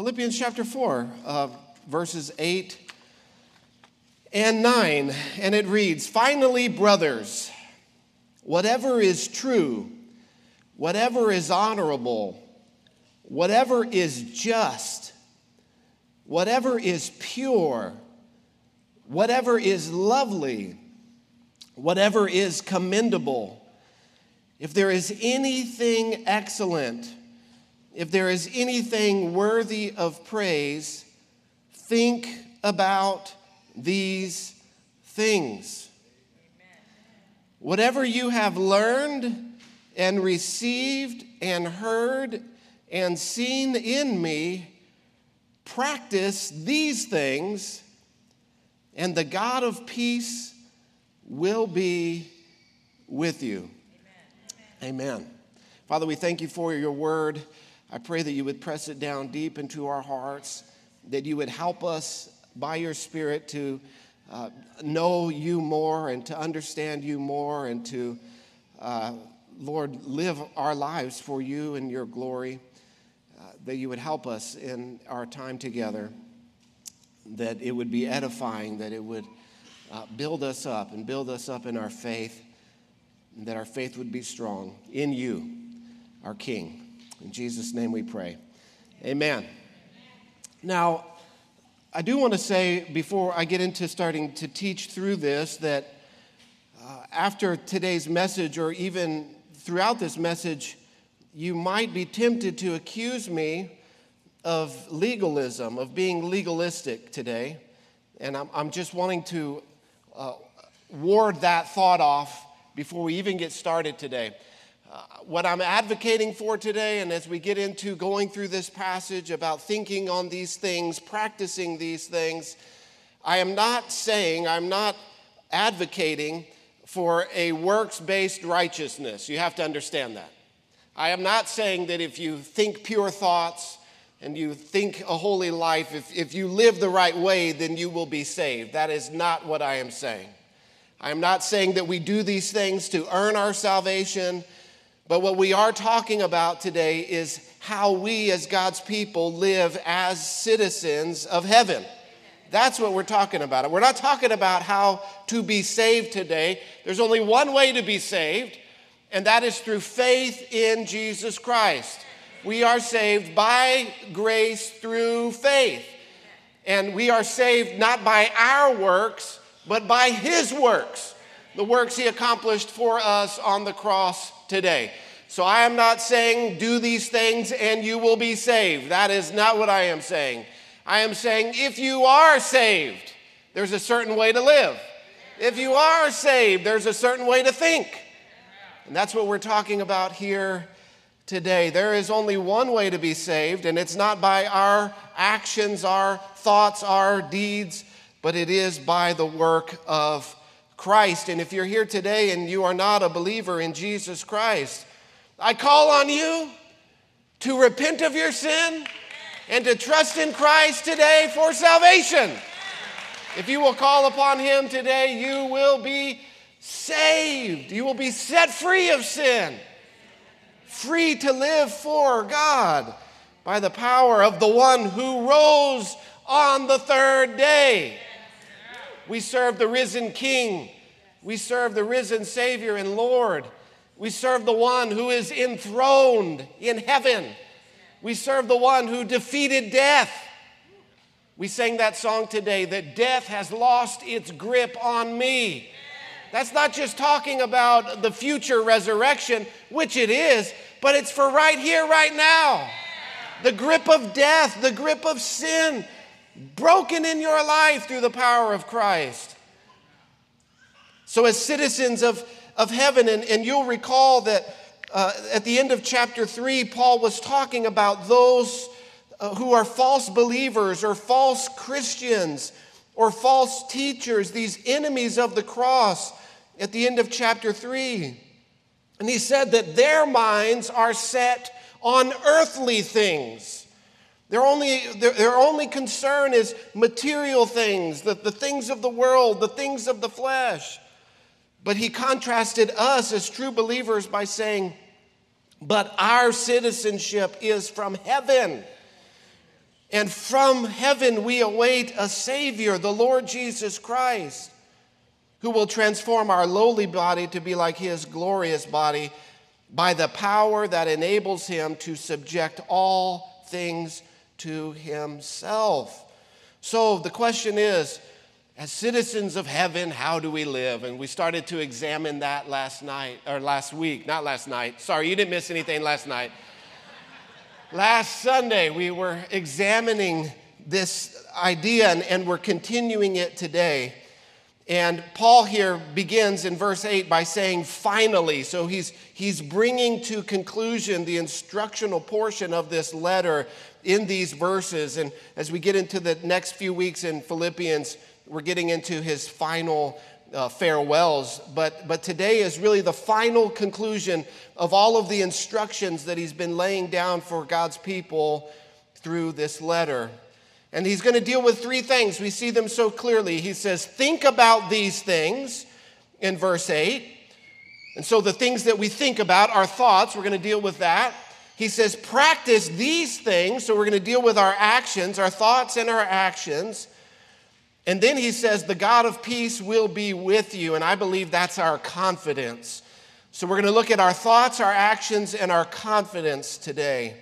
Philippians chapter 4, uh, verses 8 and 9. And it reads Finally, brothers, whatever is true, whatever is honorable, whatever is just, whatever is pure, whatever is lovely, whatever is commendable, if there is anything excellent, if there is anything worthy of praise, think about these things. Whatever you have learned and received and heard and seen in me, practice these things, and the God of peace will be with you. Amen. Amen. Father, we thank you for your word. I pray that you would press it down deep into our hearts, that you would help us by your Spirit to uh, know you more and to understand you more and to, uh, Lord, live our lives for you and your glory. Uh, that you would help us in our time together, that it would be edifying, that it would uh, build us up and build us up in our faith, and that our faith would be strong in you, our King. In Jesus' name we pray. Amen. Now, I do want to say before I get into starting to teach through this that uh, after today's message, or even throughout this message, you might be tempted to accuse me of legalism, of being legalistic today. And I'm, I'm just wanting to uh, ward that thought off before we even get started today. Uh, what I'm advocating for today, and as we get into going through this passage about thinking on these things, practicing these things, I am not saying, I'm not advocating for a works based righteousness. You have to understand that. I am not saying that if you think pure thoughts and you think a holy life, if, if you live the right way, then you will be saved. That is not what I am saying. I am not saying that we do these things to earn our salvation but what we are talking about today is how we as God's people live as citizens of heaven. That's what we're talking about. We're not talking about how to be saved today. There's only one way to be saved, and that is through faith in Jesus Christ. We are saved by grace through faith. And we are saved not by our works, but by His works, the works He accomplished for us on the cross today. So I am not saying do these things and you will be saved. That is not what I am saying. I am saying if you are saved, there's a certain way to live. If you are saved, there's a certain way to think. And that's what we're talking about here today. There is only one way to be saved, and it's not by our actions, our thoughts, our deeds, but it is by the work of Christ. And if you're here today and you are not a believer in Jesus Christ, I call on you to repent of your sin and to trust in Christ today for salvation. If you will call upon Him today, you will be saved. You will be set free of sin, free to live for God by the power of the one who rose on the third day. We serve the risen King. We serve the risen Savior and Lord. We serve the one who is enthroned in heaven. We serve the one who defeated death. We sang that song today that death has lost its grip on me. That's not just talking about the future resurrection, which it is, but it's for right here, right now. The grip of death, the grip of sin, broken in your life through the power of Christ. So, as citizens of, of heaven, and, and you'll recall that uh, at the end of chapter 3, Paul was talking about those uh, who are false believers or false Christians or false teachers, these enemies of the cross, at the end of chapter 3. And he said that their minds are set on earthly things. Their only, their, their only concern is material things, the, the things of the world, the things of the flesh. But he contrasted us as true believers by saying, But our citizenship is from heaven. And from heaven we await a Savior, the Lord Jesus Christ, who will transform our lowly body to be like His glorious body by the power that enables Him to subject all things to Himself. So the question is, as citizens of heaven, how do we live? And we started to examine that last night, or last week, not last night. Sorry, you didn't miss anything last night. last Sunday, we were examining this idea and, and we're continuing it today. And Paul here begins in verse 8 by saying, finally. So he's, he's bringing to conclusion the instructional portion of this letter in these verses. And as we get into the next few weeks in Philippians, we're getting into his final uh, farewells. But, but today is really the final conclusion of all of the instructions that he's been laying down for God's people through this letter. And he's going to deal with three things. We see them so clearly. He says, Think about these things in verse 8. And so the things that we think about, our thoughts, we're going to deal with that. He says, Practice these things. So we're going to deal with our actions, our thoughts, and our actions. And then he says, The God of peace will be with you. And I believe that's our confidence. So we're going to look at our thoughts, our actions, and our confidence today.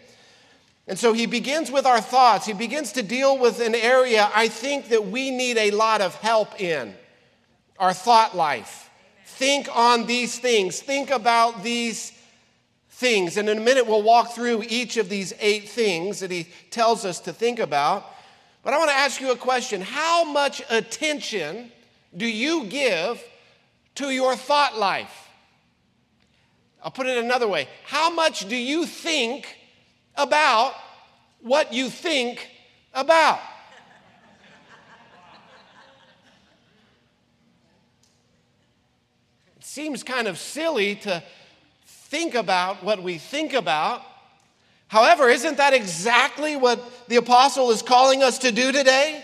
And so he begins with our thoughts. He begins to deal with an area I think that we need a lot of help in our thought life. Think on these things, think about these things. And in a minute, we'll walk through each of these eight things that he tells us to think about. But I want to ask you a question How much attention do you give to your thought life? I'll put it another way How much do you think about what you think about? It seems kind of silly to think about what we think about However, isn't that exactly what the apostle is calling us to do today?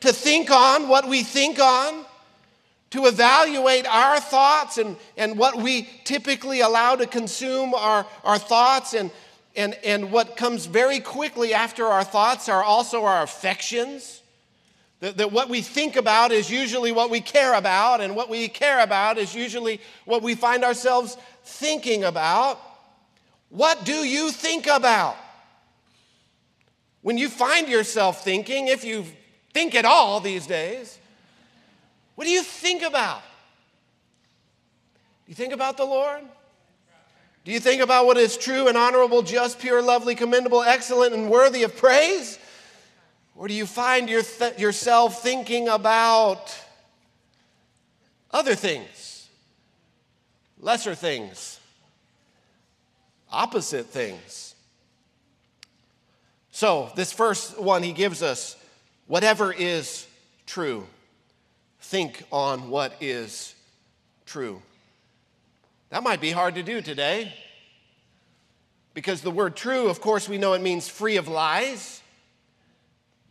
To think on what we think on, to evaluate our thoughts and, and what we typically allow to consume our, our thoughts, and, and, and what comes very quickly after our thoughts are also our affections. That, that what we think about is usually what we care about, and what we care about is usually what we find ourselves thinking about. What do you think about? When you find yourself thinking, if you think at all these days, what do you think about? Do you think about the Lord? Do you think about what is true and honorable, just, pure, lovely, commendable, excellent, and worthy of praise? Or do you find your th- yourself thinking about other things, lesser things? opposite things. So, this first one he gives us whatever is true, think on what is true. That might be hard to do today because the word true, of course, we know it means free of lies.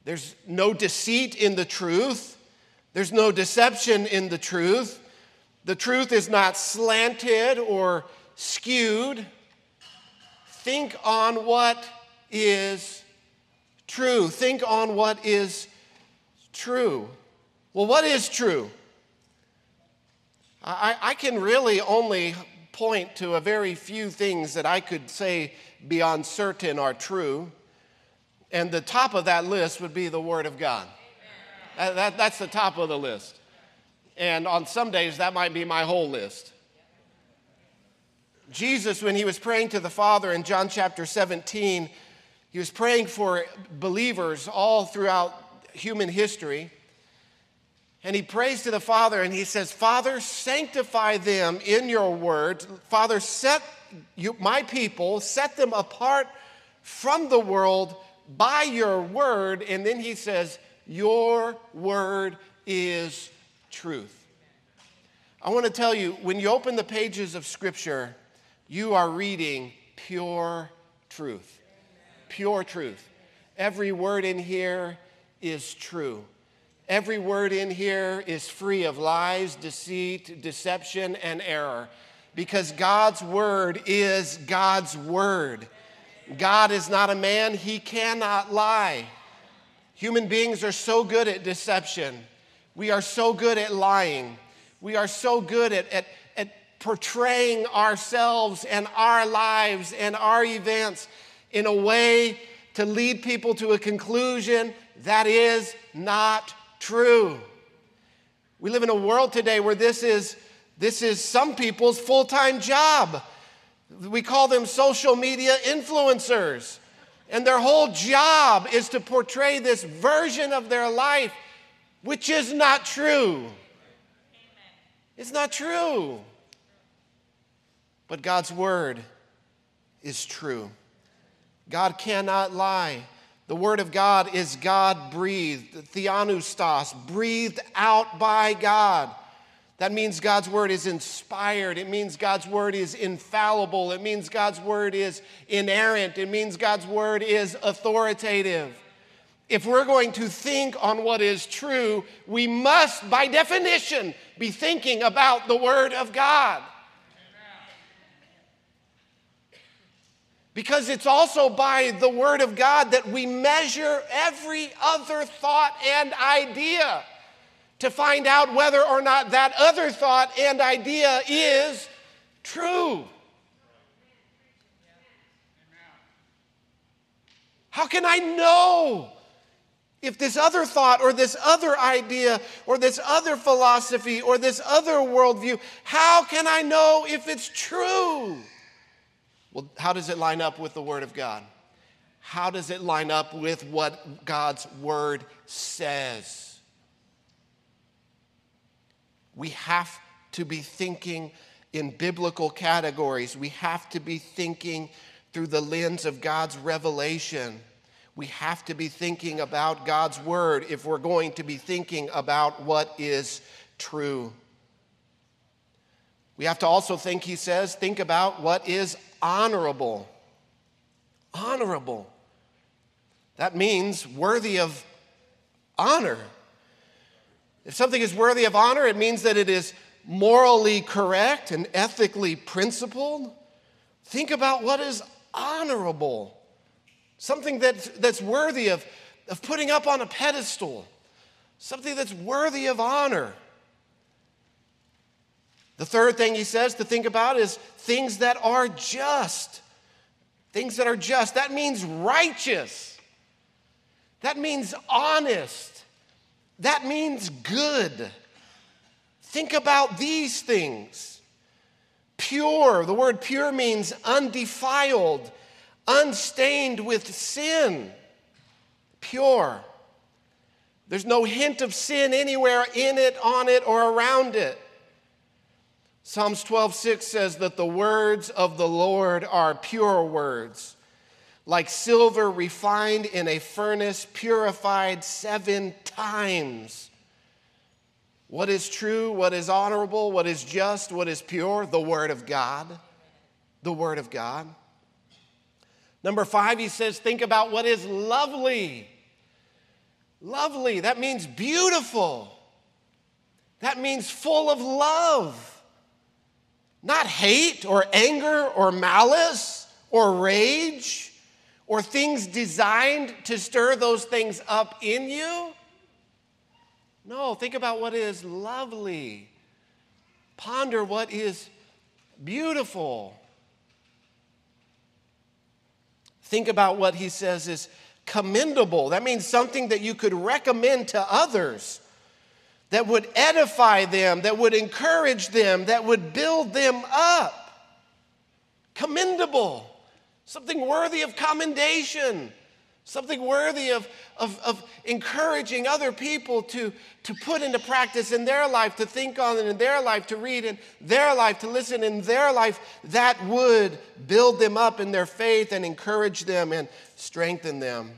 There's no deceit in the truth, there's no deception in the truth. The truth is not slanted or skewed think on what is true. Think on what is true. Well, what is true? I, I, can really only point to a very few things that I could say beyond certain are true. And the top of that list would be the Word of God. That, that, that's the top of the list. And on some days, that might be my whole list. Jesus, when he was praying to the Father in John chapter 17, he was praying for believers all throughout human history. And he prays to the Father and he says, Father, sanctify them in your word. Father, set you, my people, set them apart from the world by your word. And then he says, Your word is truth. I want to tell you, when you open the pages of Scripture, you are reading pure truth. Pure truth. Every word in here is true. Every word in here is free of lies, deceit, deception, and error because God's word is God's word. God is not a man, he cannot lie. Human beings are so good at deception. We are so good at lying. We are so good at, at, at portraying ourselves and our lives and our events in a way to lead people to a conclusion that is not true. We live in a world today where this is, this is some people's full time job. We call them social media influencers. And their whole job is to portray this version of their life, which is not true. It's not true. But God's word is true. God cannot lie. The word of God is God breathed, theopneustos, breathed out by God. That means God's word is inspired. It means God's word is infallible. It means God's word is inerrant. It means God's word is authoritative. If we're going to think on what is true, we must, by definition, be thinking about the word of God. Because it's also by the Word of God that we measure every other thought and idea to find out whether or not that other thought and idea is true. How can I know if this other thought or this other idea or this other philosophy or this other worldview, how can I know if it's true? Well, how does it line up with the Word of God? How does it line up with what God's Word says? We have to be thinking in biblical categories. We have to be thinking through the lens of God's revelation. We have to be thinking about God's word if we're going to be thinking about what is true. We have to also think, he says, think about what is honorable. Honorable. That means worthy of honor. If something is worthy of honor, it means that it is morally correct and ethically principled. Think about what is honorable, something that's, that's worthy of, of putting up on a pedestal, something that's worthy of honor. The third thing he says to think about is things that are just. Things that are just. That means righteous. That means honest. That means good. Think about these things. Pure, the word pure means undefiled, unstained with sin. Pure. There's no hint of sin anywhere in it, on it, or around it. Psalms 12:6 says that the words of the Lord are pure words like silver refined in a furnace, purified seven times. What is true, what is honorable, what is just, what is pure? The Word of God. The Word of God. Number five, he says, think about what is lovely. Lovely, that means beautiful. That means full of love. Not hate or anger or malice or rage or things designed to stir those things up in you? No, think about what is lovely. Ponder what is beautiful. Think about what he says is commendable. That means something that you could recommend to others, that would edify them, that would encourage them, that would build them up. Commendable something worthy of commendation, something worthy of, of, of, encouraging other people to, to put into practice in their life, to think on in their life, to read in their life, to listen in their life, that would build them up in their faith and encourage them and strengthen them.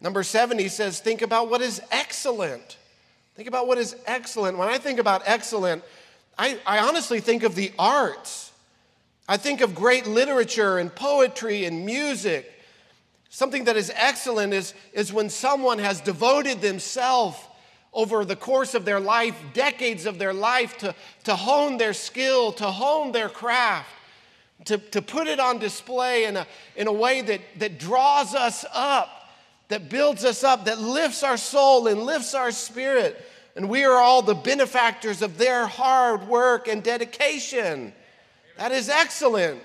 Number seven, he says, think about what is excellent. Think about what is excellent. When I think about excellent, I, I honestly think of the arts. I think of great literature and poetry and music. Something that is excellent is, is when someone has devoted themselves over the course of their life, decades of their life, to, to hone their skill, to hone their craft, to, to put it on display in a, in a way that, that draws us up that builds us up, that lifts our soul and lifts our spirit. And we are all the benefactors of their hard work and dedication. That is excellent.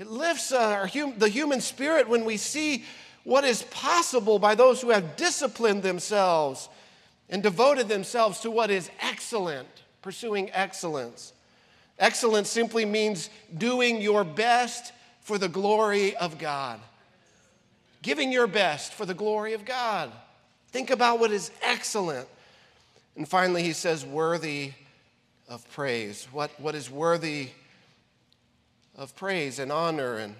It lifts uh, our hum- the human spirit when we see what is possible by those who have disciplined themselves and devoted themselves to what is excellent, pursuing excellence. Excellence simply means doing your best for the glory of God. Giving your best for the glory of God. Think about what is excellent. And finally, he says, worthy of praise. What, what is worthy of praise and honor? And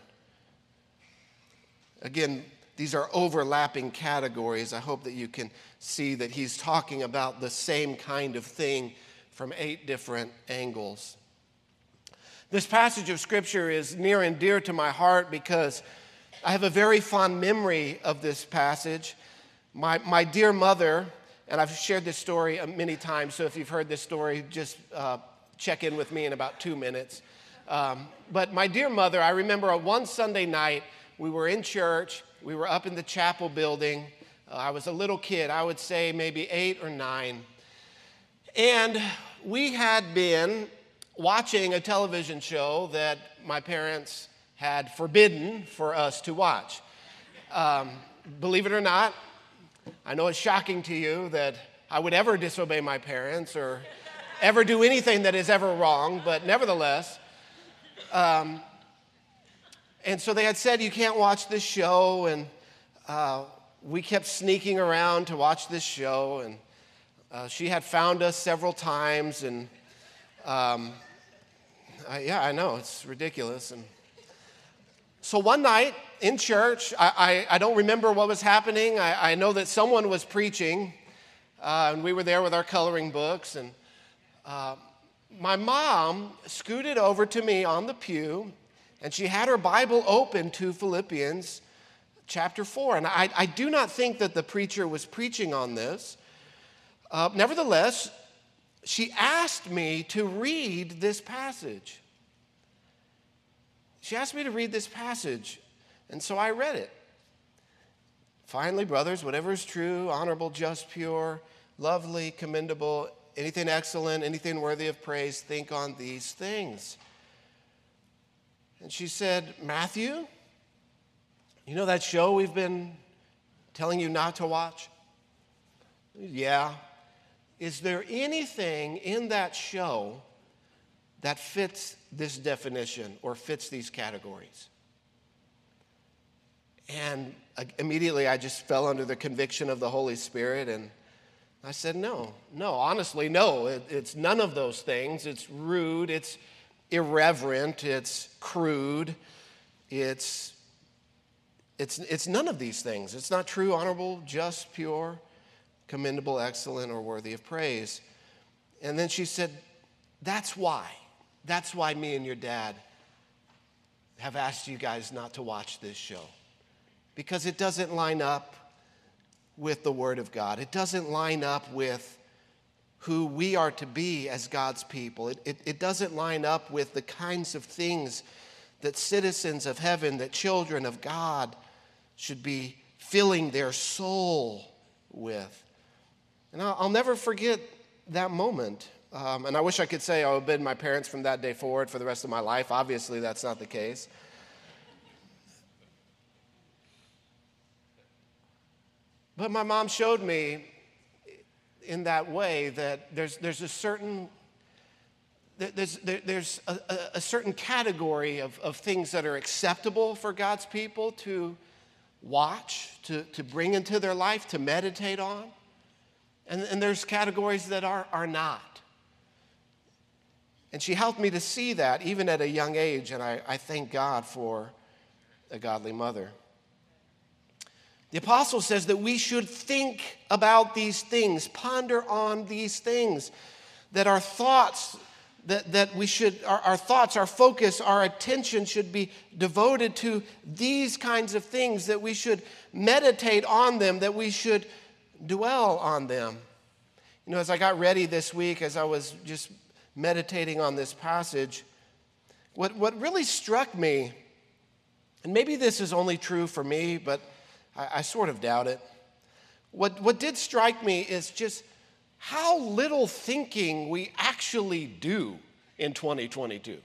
again, these are overlapping categories. I hope that you can see that he's talking about the same kind of thing from eight different angles. This passage of scripture is near and dear to my heart because I have a very fond memory of this passage. My, my dear mother, and I've shared this story many times, so if you've heard this story, just uh, check in with me in about two minutes. Um, but my dear mother, I remember one Sunday night, we were in church, we were up in the chapel building. Uh, I was a little kid, I would say maybe eight or nine. And we had been watching a television show that my parents had forbidden for us to watch. Um, believe it or not, I know it's shocking to you that I would ever disobey my parents or ever do anything that is ever wrong, but nevertheless, um, and so they had said, You can't watch this show, and uh, we kept sneaking around to watch this show, and uh, she had found us several times, and um, I, yeah, I know, it's ridiculous. And so one night in church, I, I, I don't remember what was happening. I, I know that someone was preaching, uh, and we were there with our coloring books. And uh, my mom scooted over to me on the pew, and she had her Bible open to Philippians chapter 4. And I, I do not think that the preacher was preaching on this. Uh, nevertheless, she asked me to read this passage. She asked me to read this passage, and so I read it. Finally, brothers, whatever is true, honorable, just, pure, lovely, commendable, anything excellent, anything worthy of praise, think on these things. And she said, Matthew, you know that show we've been telling you not to watch? Yeah. Is there anything in that show that fits this definition or fits these categories? And uh, immediately I just fell under the conviction of the Holy Spirit and I said, no, no, honestly, no. It, it's none of those things. It's rude, it's irreverent, it's crude, it's, it's, it's none of these things. It's not true, honorable, just, pure commendable, excellent, or worthy of praise. And then she said, That's why. That's why me and your dad have asked you guys not to watch this show. Because it doesn't line up with the Word of God, it doesn't line up with who we are to be as God's people. It, it, it, doesn't line up with the kinds of things that citizens of heaven, that children of God should be filling their soul with. And I'll, I'll never forget that moment. Um, and I wish I could say I obeyed my parents from that day forward for the rest of my life. Obviously, that's not the case. But my mom showed me in that way that there's, there's a certain there's, there's a, a, certain category of, of things that are acceptable for God's people to watch, to, to bring into their life, to meditate on. And, and there's categories that are, are not. And she helped me to see that even at a young age, and I, I thank God for a godly mother. The apostle says that we should think about these things, ponder on these things, that our thoughts, that, that we should, our, our thoughts, our focus, our attention should be devoted to these kinds of things, that we should meditate on them, that we should dwell on them. You know, as I got ready this week, as I was just meditating on this passage, what, what really struck me, And maybe this is only true for me, but I, I sort of doubt it. What, what did strike me is just how little thinking we actually do in 2022.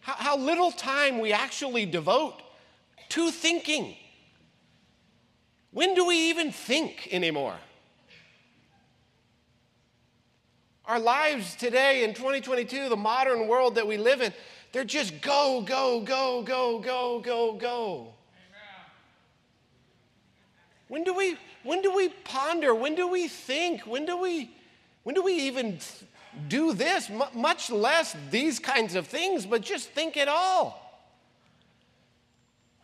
How, how little time we actually devote to thinking. When do we even think anymore? Our lives today in 2022, the modern world that we live in, they're just go, go, go, go, go, go, go. When do we when do we ponder? When do we think? When do we when do we even do this? M- much less these kinds of things, but just think it all.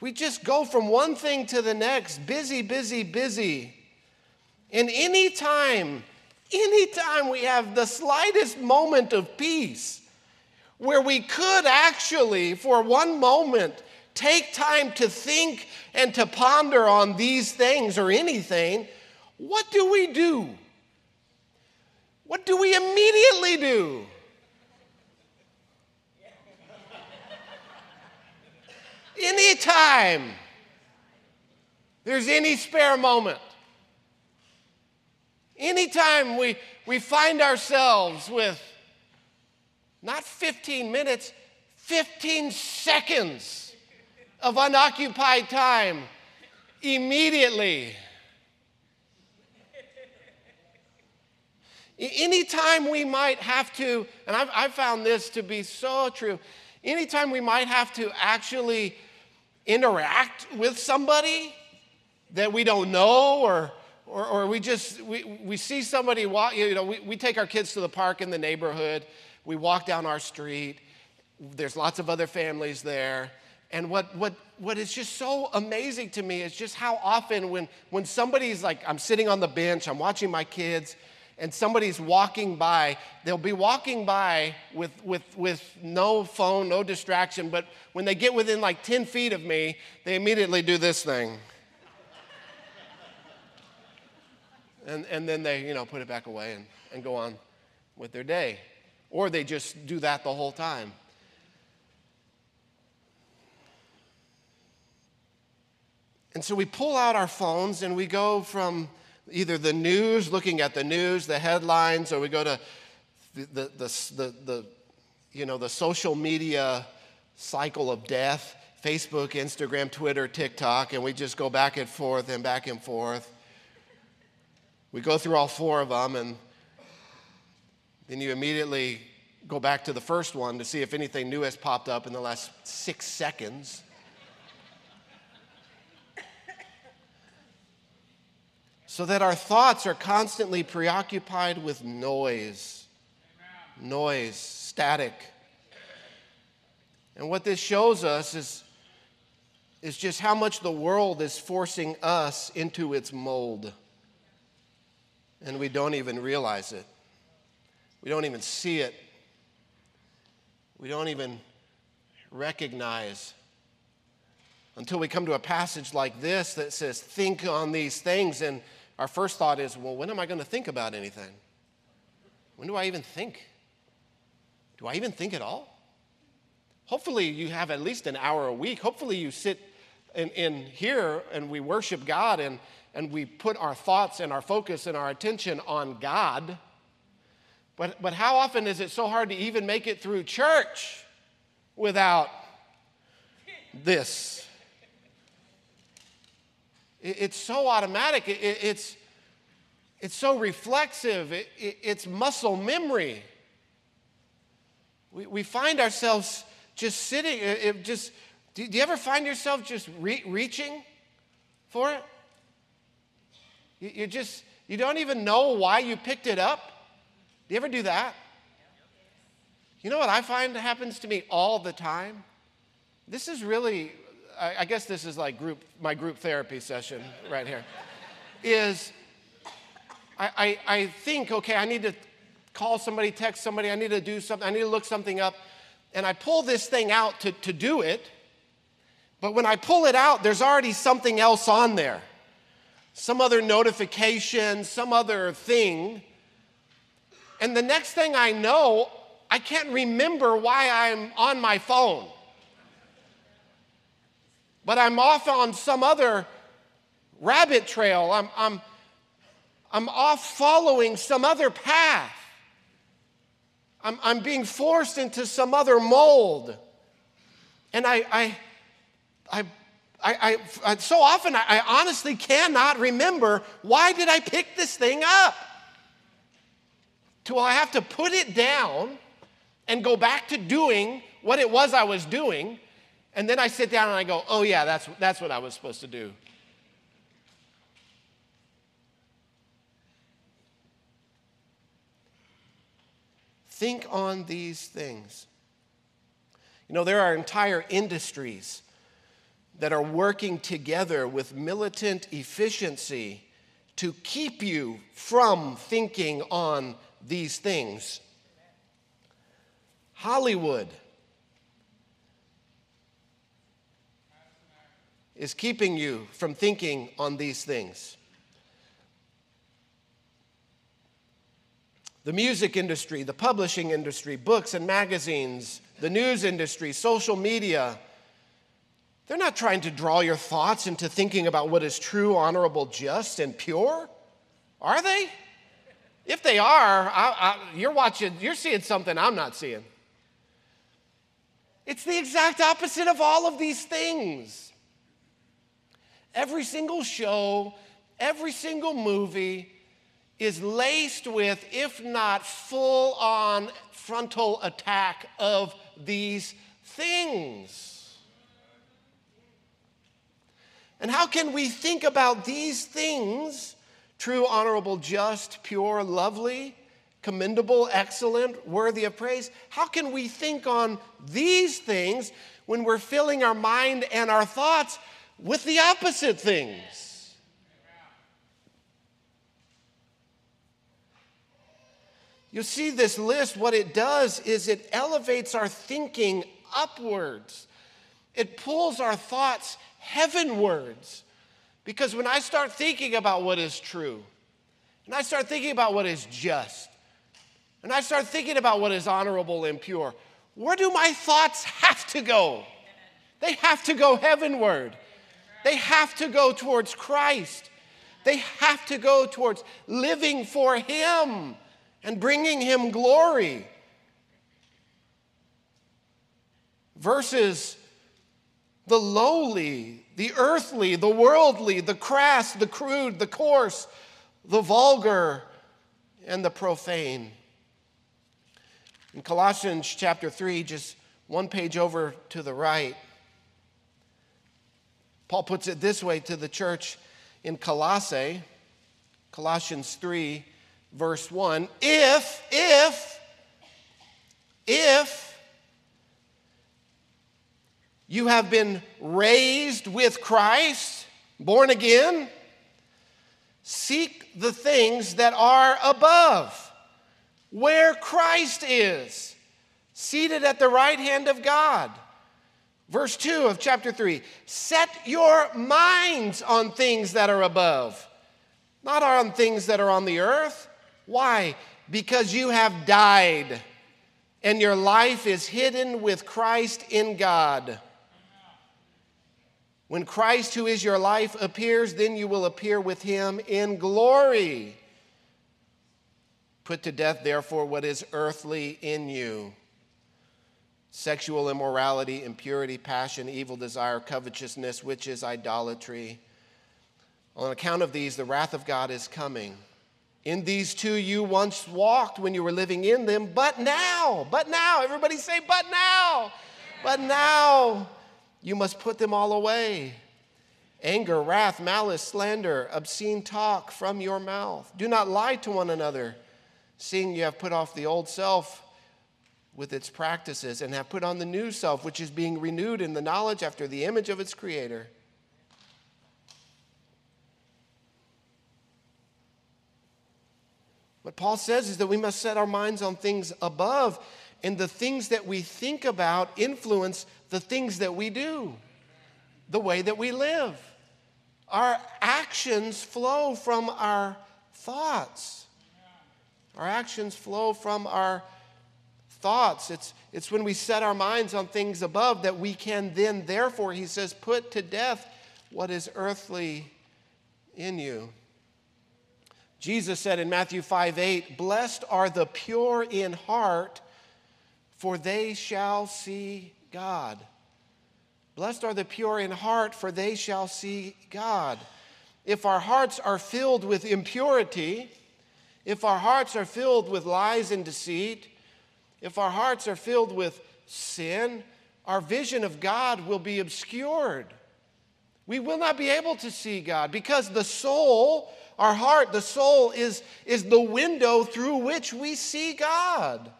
We just go from one thing to the next, busy, busy, busy. And anytime, anytime we have the slightest moment of peace, where we could actually, for one moment, take time to think and to ponder on these things or anything, what do we do? What do we immediately do? Anytime there's any spare moment, anytime we, we find ourselves with not 15 minutes, 15 seconds of unoccupied time immediately. Anytime we might have to, and I've, I've, found this to be so true, anytime we might have to actually interact with somebody that we don't know or, or, or we just, we, we see somebody walk, you know, we, we take our kids to the park in the neighborhood, we walk down our street, there's lots of other families there. And what, what, what is just so amazing to me is just how often when, when somebody's like, I'm sitting on the bench, I'm watching my kids, and somebody's walking by, they'll be walking by with, with, with no phone, no distraction, but when they get within like 10 feet of me, they immediately do this thing. and, and then they, you know, put it back away and, and go on with their day. Or they just do that the whole time. And so we pull out our phones and we go from either the news, looking at the news, the headlines, or we go to the, the, the, the, you know, the social media cycle of death Facebook, Instagram, Twitter, TikTok, and we just go back and forth and back and forth. We go through all four of them, and then you immediately go back to the first one to see if anything new has popped up in the last six seconds. So that our thoughts are constantly preoccupied with noise, noise, static. And what this shows us is, is just how much the world is forcing us into its mold. And we don't even realize it. We don't even see it. We don't even recognize until we come to a passage like this that says, Think on these things. And our first thought is, well, when am I going to think about anything? When do I even think? Do I even think at all? Hopefully, you have at least an hour a week. Hopefully, you sit in, in here and we worship God and, and we put our thoughts and our focus and our attention on God. But, but how often is it so hard to even make it through church without this? It's so automatic. It's, it's so reflexive. It's muscle memory. We, find ourselves just sitting, it just, do you ever find yourself just re- reaching for it? You just, you don't even know why you picked it up. Do you ever do that? You know what I find happens to me all the time? This is really I, I guess this is like group, my group therapy session right here, is I, I, I think, okay, I need to call somebody, text somebody, I need to do something, I need to look something up. And I pull this thing out to, to do it. But when I pull it out, there's already something else on there some other notification, some other thing. And the next thing I know, I can't remember why I'm on my phone. But I'm off on some other rabbit trail. I'm, I'm, I'm off following some other path. I'm, I'm being forced into some other mold. And I, I, I, I, I so often I, I honestly cannot remember why did I pick this thing up? Till I have to put it down and go back to doing what it was I was doing. And then I sit down and I go, oh, yeah, that's, that's what I was supposed to do. Think on these things. You know, there are entire industries that are working together with militant efficiency to keep you from thinking on these things. Hollywood is keeping you from thinking on these things. the music industry, the publishing industry, books and magazines, the news industry, social media, they're not trying to draw your thoughts into thinking about what is true, honorable, just, and pure. Are they? If they are, I, I, you're watching, you're seeing something I'm not seeing. It's the exact opposite of all of these things. Every single show, every single movie, is laced with, if not full on frontal attack of these things. And how can we think about these things true, honorable, just, pure, lovely, commendable, excellent, worthy of praise? How can we think on these things when we're filling our mind and our thoughts with the opposite things? You see, this list, what it does is it elevates our thinking upwards, it pulls our thoughts heavenwards. Because when I start thinking about what is true, and I start thinking about what is just, and I start thinking about what is honorable and pure, where do my thoughts have to go? They have to go heavenward. They have to go towards Christ. They have to go towards living for Him and bringing him glory. Versus the lowly, the earthly, the worldly, the crass, the crude, the coarse, the vulgar, and the profane. In Colossians chapter 3, just one page over to the right, Paul puts it this way to the church in Colossae, Colossians 3 verse 1 if, if, if you have been raised with Christ, born again, seek the things that are above, where Christ is, seated at the right hand of God. Verse 2 of chapter 3 Set your minds on things that are above, not on things that are on the earth. Why? Because you have died and your life is hidden with Christ in God. When Christ, who is your life, appears, then you will appear with him in glory. Put to death, therefore, what is earthly in you sexual immorality, impurity, passion, evil desire, covetousness, which is idolatry. On account of these, the wrath of God is coming. In these two you once walked when you were living in them, but now, but now, everybody say, but now, but now you must put them all away. Anger, wrath, malice, slander, obscene talk from your mouth. Do not lie to one another, seeing you have put off the old self with its practices and have put on the new self, which is being renewed in the knowledge after the image of its creator. What Paul says is that we must set our minds on things above, and the things that we think about influence the things that we do, the way that we live. Our actions flow from our thoughts. Our actions flow from our thoughts. It's, it's when we set our minds on things above that we can then, therefore, he says, put to death what is earthly in you. Jesus said in Matthew 5 8, Blessed are the pure in heart, for they shall see God. Blessed are the pure in heart, for they shall see God. If our hearts are filled with impurity, if our hearts are filled with lies and deceit, if our hearts are filled with sin, our vision of God will be obscured. We will not be able to see God because the soul our heart, the soul, is, is the window through which we see God.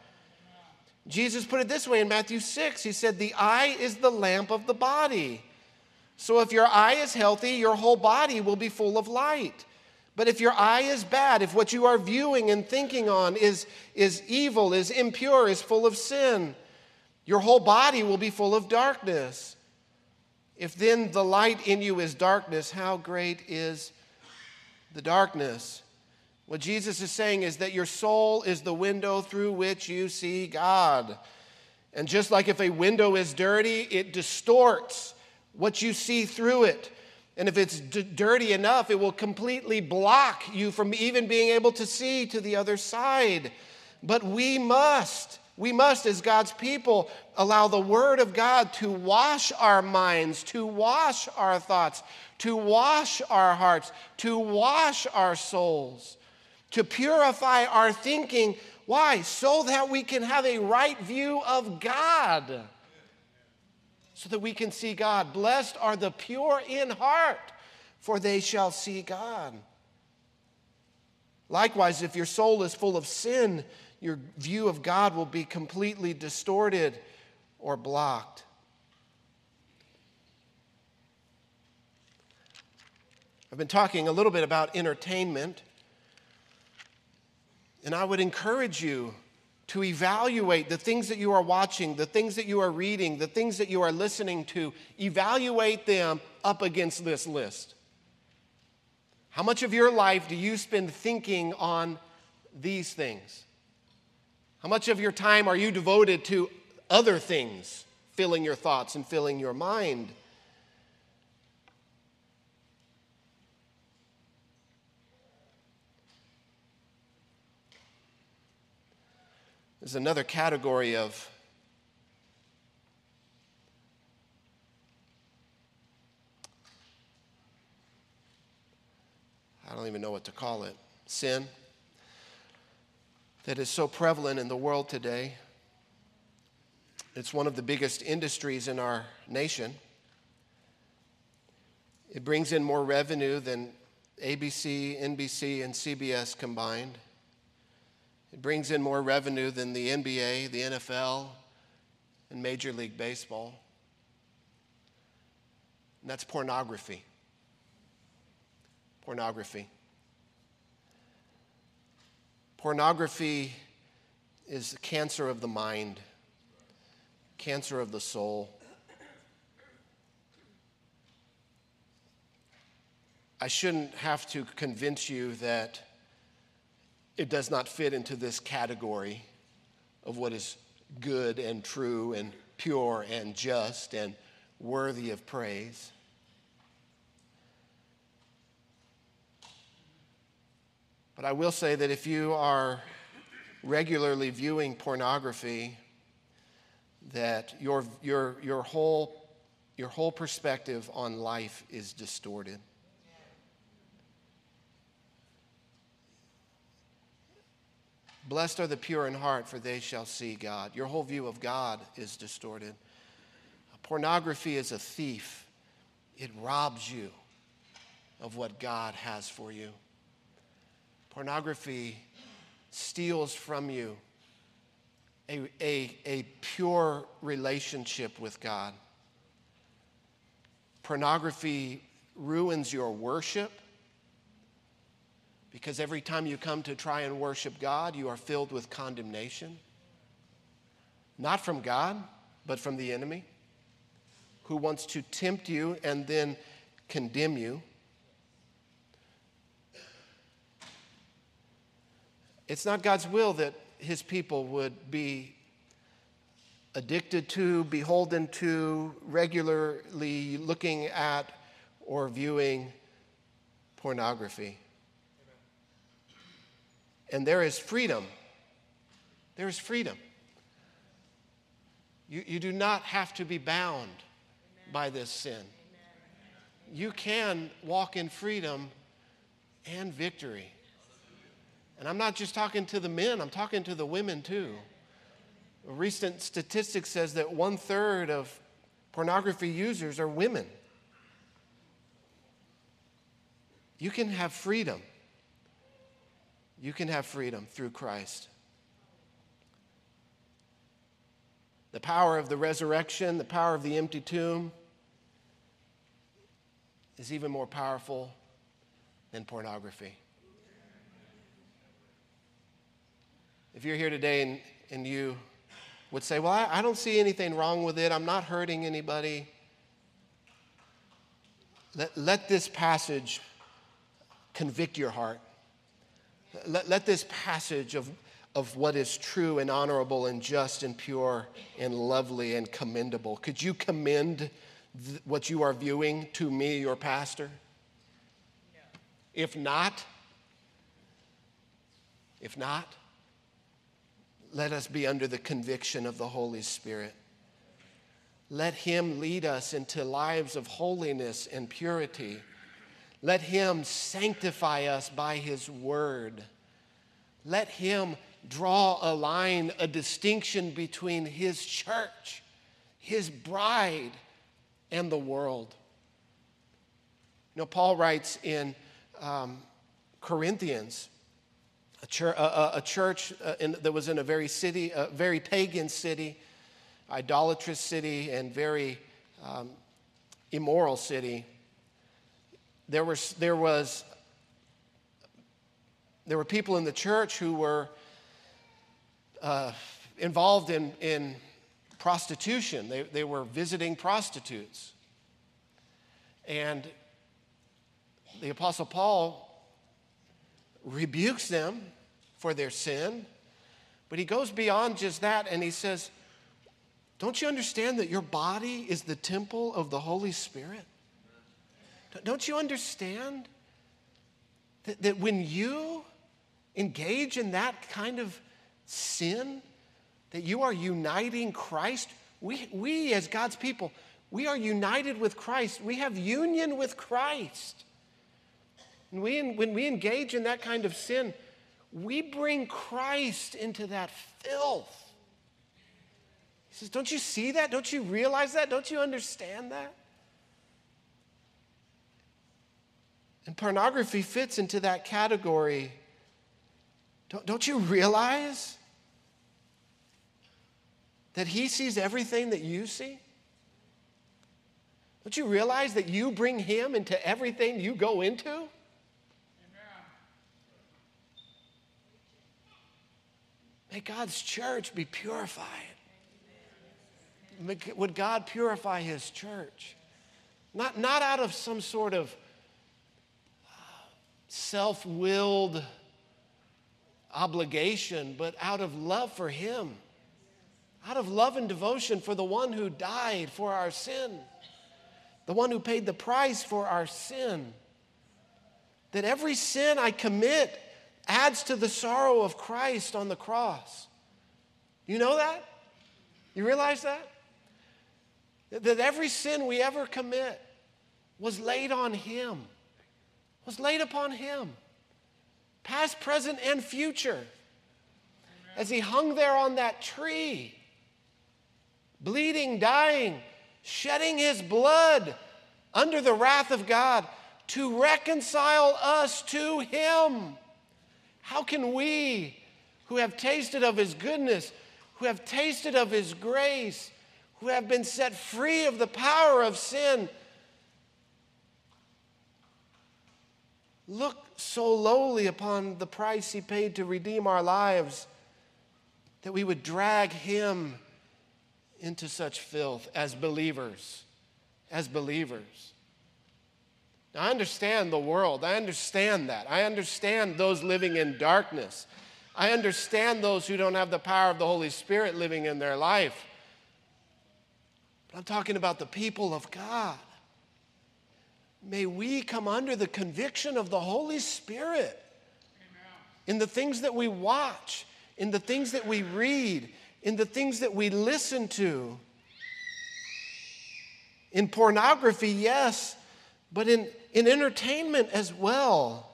Jesus put it this way in Matthew 6 He said, The eye is the lamp of the body. So if your eye is healthy, your whole body will be full of light. But if your eye is bad, if what you are viewing and thinking on is, is evil, is impure, is full of sin, your whole body will be full of darkness. If then the light in you is darkness, how great is the darkness. What Jesus is saying is that your soul is the window through which you see God. And just like if a window is dirty, it distorts what you see through it. And if it's d- dirty enough, it will completely block you from even being able to see to the other side. But we must, we must, as God's people, allow the Word of God to wash our minds, to wash our thoughts, to wash our hearts, to wash our souls, to purify our thinking. Why? So that we can have a right view of God. So that we can see God. Blessed are the pure in heart, for they shall see God. Likewise, if your soul is full of sin, your view of God will be completely distorted or blocked. I've been talking a little bit about entertainment, and I would encourage you to evaluate the things that you are watching, the things that you are reading, the things that you are listening to, evaluate them up against this list. How much of your life do you spend thinking on these things? How much of your time are you devoted to other things filling your thoughts and filling your mind? There's another category of I don't even know what to call it sin that is so prevalent in the world today. It's one of the biggest industries in our nation. It brings in more revenue than ABC, NBC, and CBS combined. It brings in more revenue than the NBA, the NFL, and Major League Baseball. And that's pornography. Pornography. Pornography is cancer of the mind, cancer of the soul. I shouldn't have to convince you that it does not fit into this category of what is good and true and pure and just and worthy of praise. But I will say that if you are regularly viewing pornography, that your, your, your, whole, your whole perspective on life is distorted. Blessed are the pure in heart, for they shall see God. Your whole view of God is distorted. Pornography is a thief, it robs you of what God has for you. Pornography steals from you a, a, a pure relationship with God. Pornography ruins your worship because every time you come to try and worship God, you are filled with condemnation. Not from God, but from the enemy who wants to tempt you and then condemn you. It's not God's will that his people would be addicted to, beholden to, regularly looking at or viewing pornography. And there is freedom. There is freedom. You, you do not have to be bound Amen. by this sin. Amen. You can walk in freedom and victory. And I'm not just talking to the men, I'm talking to the women too. A recent statistic says that one third of pornography users are women. You can have freedom. You can have freedom through Christ. The power of the resurrection, the power of the empty tomb is even more powerful than pornography. If you're here today and, and you would say, Well, I, I don't see anything wrong with it, I'm not hurting anybody, let, let this passage convict your heart. Let, let this passage of, of what is true and honorable and just and pure and lovely and commendable. Could you commend th- what you are viewing to me, your pastor? If not, if not, let us be under the conviction of the Holy Spirit. Let Him lead us into lives of holiness and purity. Let Him sanctify us by His word. Let Him draw a line, a distinction between His church, His bride, and the world. You know, Paul writes in um, Corinthians a, church, a, a church uh, in, that was in a very city, a very pagan city, idolatrous city, and very um, immoral city. There was, there was there were people in the church who were uh, involved in, in prostitution. They, they were visiting prostitutes. And the Apostle Paul rebukes them for their sin, but he goes beyond just that and he says, Don't you understand that your body is the temple of the Holy Spirit? Don't you understand that, that when you engage in that kind of sin, that you are uniting Christ? We, we as God's people, we are united with Christ. We have union with Christ. And we, when we engage in that kind of sin, we bring Christ into that filth. He says, Don't you see that? Don't you realize that? Don't you understand that? And pornography fits into that category. Don't, don't you realize that He sees everything that you see? Don't you realize that you bring Him into everything you go into? May God's church be purified. Would God purify his church? Not, not out of some sort of self willed obligation, but out of love for him, out of love and devotion for the one who died for our sin, the one who paid the price for our sin. That every sin I commit, adds to the sorrow of Christ on the cross. You know that? You realize that? That every sin we ever commit was laid on Him, was laid upon Him, past, present, and future. As He hung there on that tree, bleeding, dying, shedding His blood under the wrath of God to reconcile us to Him. How can we, who have tasted of his goodness, who have tasted of his grace, who have been set free of the power of sin, look so lowly upon the price he paid to redeem our lives that we would drag him into such filth as believers, as believers. Now, I understand the world. I understand that. I understand those living in darkness. I understand those who don't have the power of the Holy Spirit living in their life. but I'm talking about the people of God. May we come under the conviction of the Holy Spirit in the things that we watch, in the things that we read, in the things that we listen to. In pornography, yes, but in, in entertainment as well.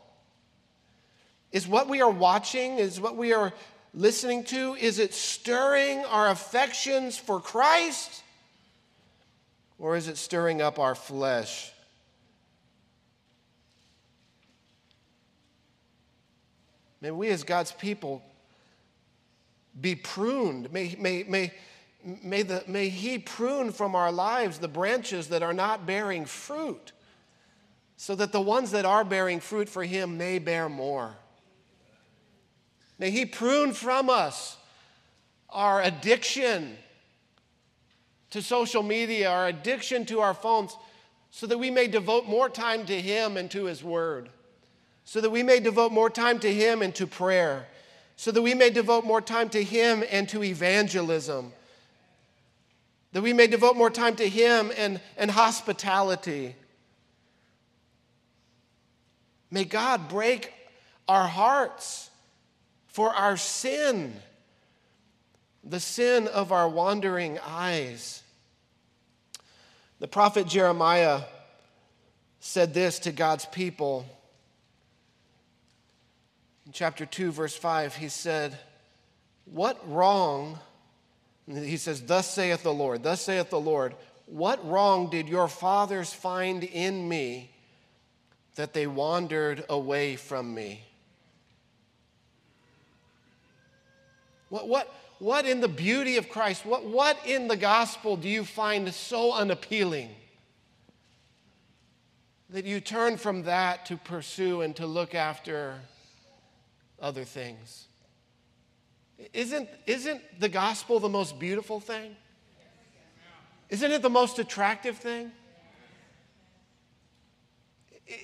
Is what we are watching, is what we are listening to, is it stirring our affections for Christ? Or is it stirring up our flesh? May we, as God's people, be pruned. May, may, may, may, the, may He prune from our lives the branches that are not bearing fruit, so that the ones that are bearing fruit for Him may bear more. May He prune from us our addiction to social media, our addiction to our phones, so that we may devote more time to Him and to His Word so that we may devote more time to Him and to prayer, so that we may devote more time to Him and to evangelism, that we may devote more time to Him and, and hospitality. May God break our hearts for our sin, the sin of our wandering eyes. The prophet Jeremiah said this to God's people. In chapter 2, verse 5, he said, What wrong, he says, Thus saith the Lord, thus saith the Lord, what wrong did your fathers find in me that they wandered away from me? What, what, what in the beauty of Christ, what, what in the gospel do you find so unappealing that you turn from that to pursue and to look after other things. Isn't, isn't the gospel the most beautiful thing? Isn't it the most attractive thing?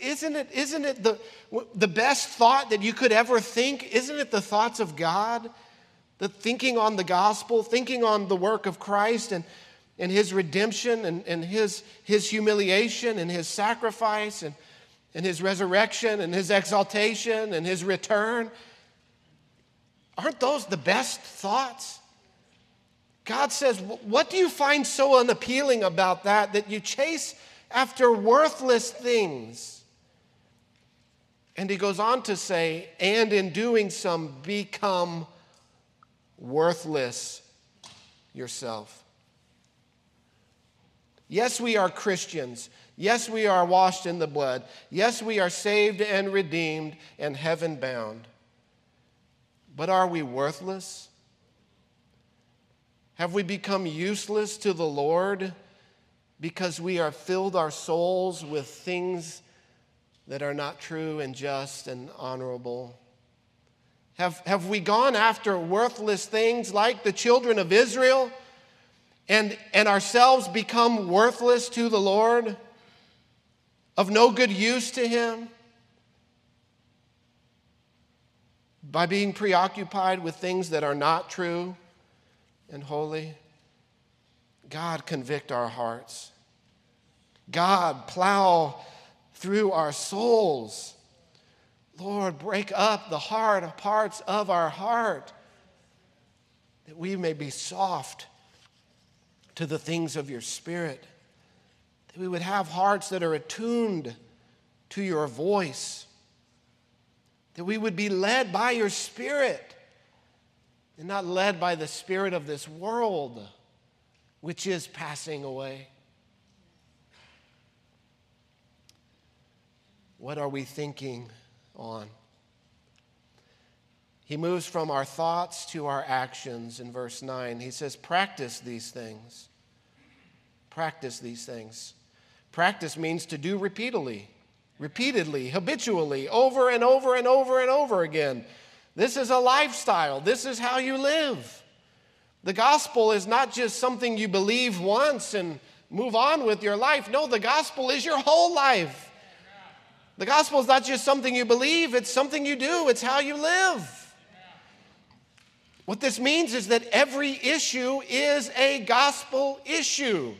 Isn't it, isn't it the, the best thought that you could ever think? Isn't it the thoughts of God? The thinking on the gospel, thinking on the work of Christ and, and his redemption and, and his, his humiliation and his sacrifice and, and his resurrection and his exaltation and his return. Aren't those the best thoughts? God says, What do you find so unappealing about that that you chase after worthless things? And he goes on to say, And in doing some, become worthless yourself. Yes, we are Christians. Yes, we are washed in the blood. Yes, we are saved and redeemed and heaven bound. But are we worthless? Have we become useless to the Lord because we are filled our souls with things that are not true and just and honorable? Have, have we gone after worthless things like the children of Israel and, and ourselves become worthless to the Lord, of no good use to Him? by being preoccupied with things that are not true and holy. God, convict our hearts. God, plow through our souls. Lord, break up the hard parts of our heart that we may be soft to the things of your Spirit, that we would have hearts that are attuned to your voice that we would be led by your Spirit and not led by the Spirit of this world, which is passing away. What are we thinking on? He moves from our thoughts to our actions in verse 9. He says, Practice these things. Practice these things. Practice means to do repeatedly repeatedly, habitually, over and over and over and over again. This is a lifestyle, this is how you live. The gospel is not just something you believe once and move on with your life. No, the gospel is your whole life. The gospel is not just something you believe, it's something you do, it's how you live. What this means is that every issue is a gospel issue.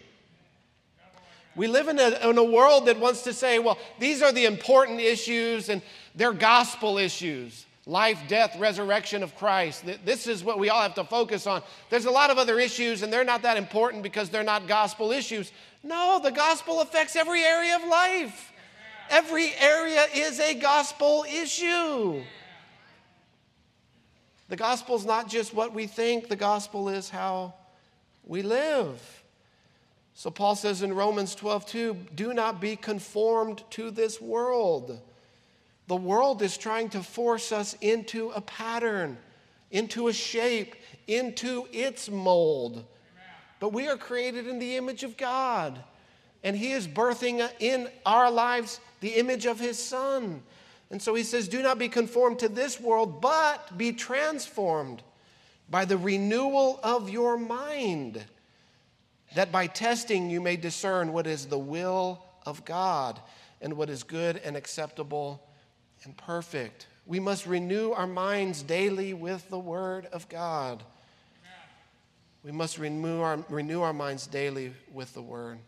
We live in a, in a world that wants to say, well, these are the important issues and they're gospel issues life, death, resurrection of Christ. This is what we all have to focus on. There's a lot of other issues, and they're not that important because they're not gospel issues. No, the gospel affects every area of life. Every area is a gospel issue. The gospel is not just what we think, the gospel is how we live. So Paul says in Romans 12, 2, do not be conformed to this world. The world is trying to force us into a pattern, into a shape, into its mold. But we are created in the image of God, and He is birthing in our lives the image of His Son. And so He says, Do not be conformed to this world, but be transformed by the renewal of your mind, that by testing you may discern what is the will of God and what is good and acceptable and perfect. We must renew our minds daily with the Word of God. We must renew our, renew our minds daily with the Word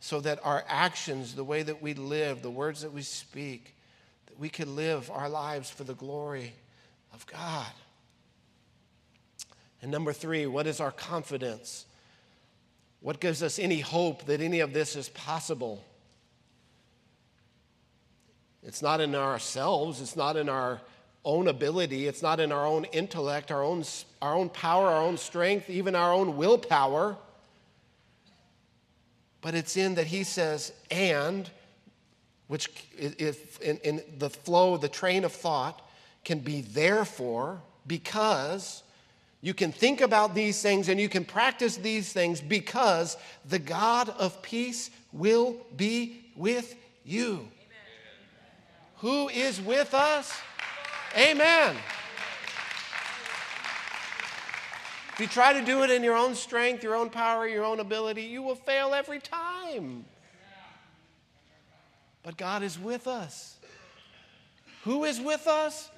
so that our actions, the way that we live, the words that we speak, that we can live our lives for the glory of God. And number three, what is our confidence? What gives us any hope that any of this is possible? It's not in ourselves, it's not in our own ability, it's not in our own intellect, our own, our own power, our own strength, even our own willpower. But it's in that he says, and, which if in, in the flow, the train of thought can be therefore, because you can think about these things and you can practice these things because the God of peace will be with you who is with us. Amen. If you try to do it in your own strength, your own power, your own ability, you will fail every time. But God is with us. Who is with us?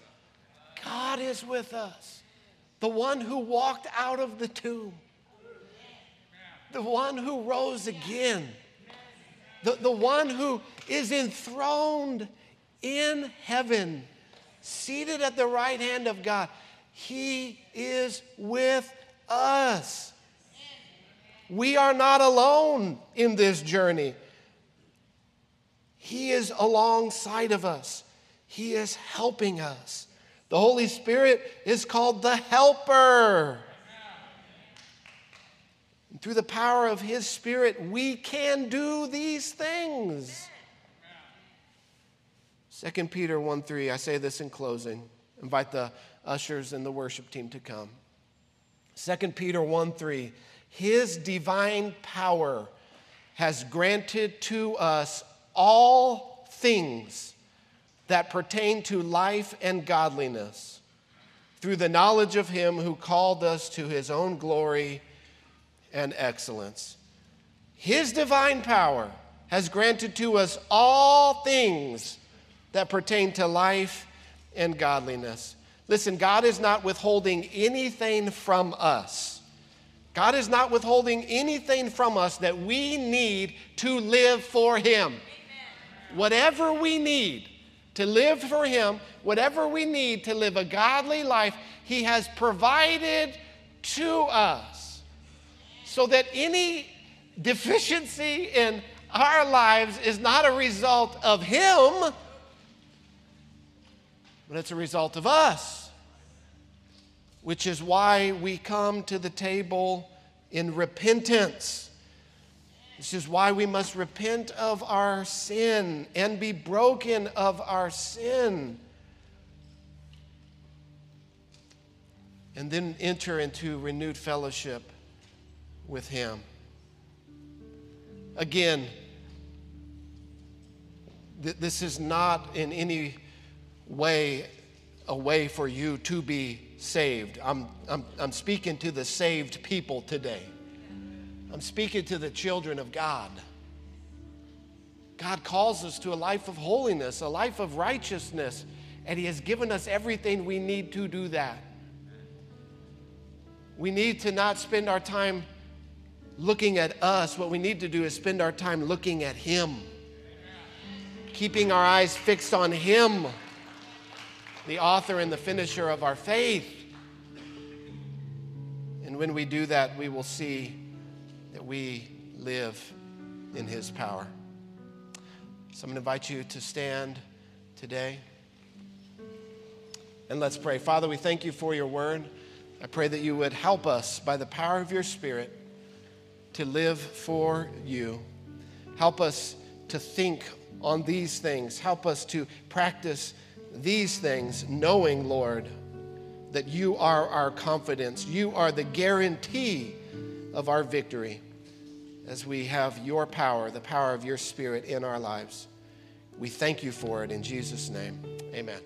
God is with us. The one who walked out of the tomb, the one who rose again, the, the one who is enthroned in heaven, seated at the right hand of God. He is with us. We are not alone in this journey. He is alongside of us, He is helping us. The Holy Spirit is called the Helper. And through the power of His Spirit, we can do these things. 2 Peter 1 3, I say this in closing. Invite the ushers and the worship team to come. 2 Peter 1 3, His divine power has granted to us all things that pertain to life and godliness through the knowledge of Him who called us to His own glory and excellence. His divine power has granted to us all things that pertain to life and godliness. Listen, God is not withholding anything from us. God is not withholding anything from us that we need to live for Him. Amen. Whatever we need to live for Him, whatever we need to live a godly life, He has provided to us. So that any deficiency in our lives is not a result of Him but it's a result of us, which is why we come to the table in repentance. This is why we must repent of our sin and be broken of our sin. And then enter into renewed fellowship with Him. Again, th- this is not in any way a way for you to be saved. I'm, I'm, I'm speaking to the saved people today. I'm speaking to the children of God. God calls us to a life of holiness, a life of righteousness, and He has given us everything we need to do that. We need to not spend our time looking at us. What we need to do is spend our time looking at Him, keeping our eyes fixed on Him, the author and the finisher of our faith. And when we do that, we will see we live in His power. So I'm going to invite you to stand today. And let's pray. Father, we thank you for your word. I pray that you would help us by the power of your Spirit to live for you. Help us to think on these things. Help us to practice these things, knowing, Lord, that you are our confidence. You are the guarantee of our victory as we have your power, the power of your Spirit in our lives. We thank you for it in Jesus' name. Amen.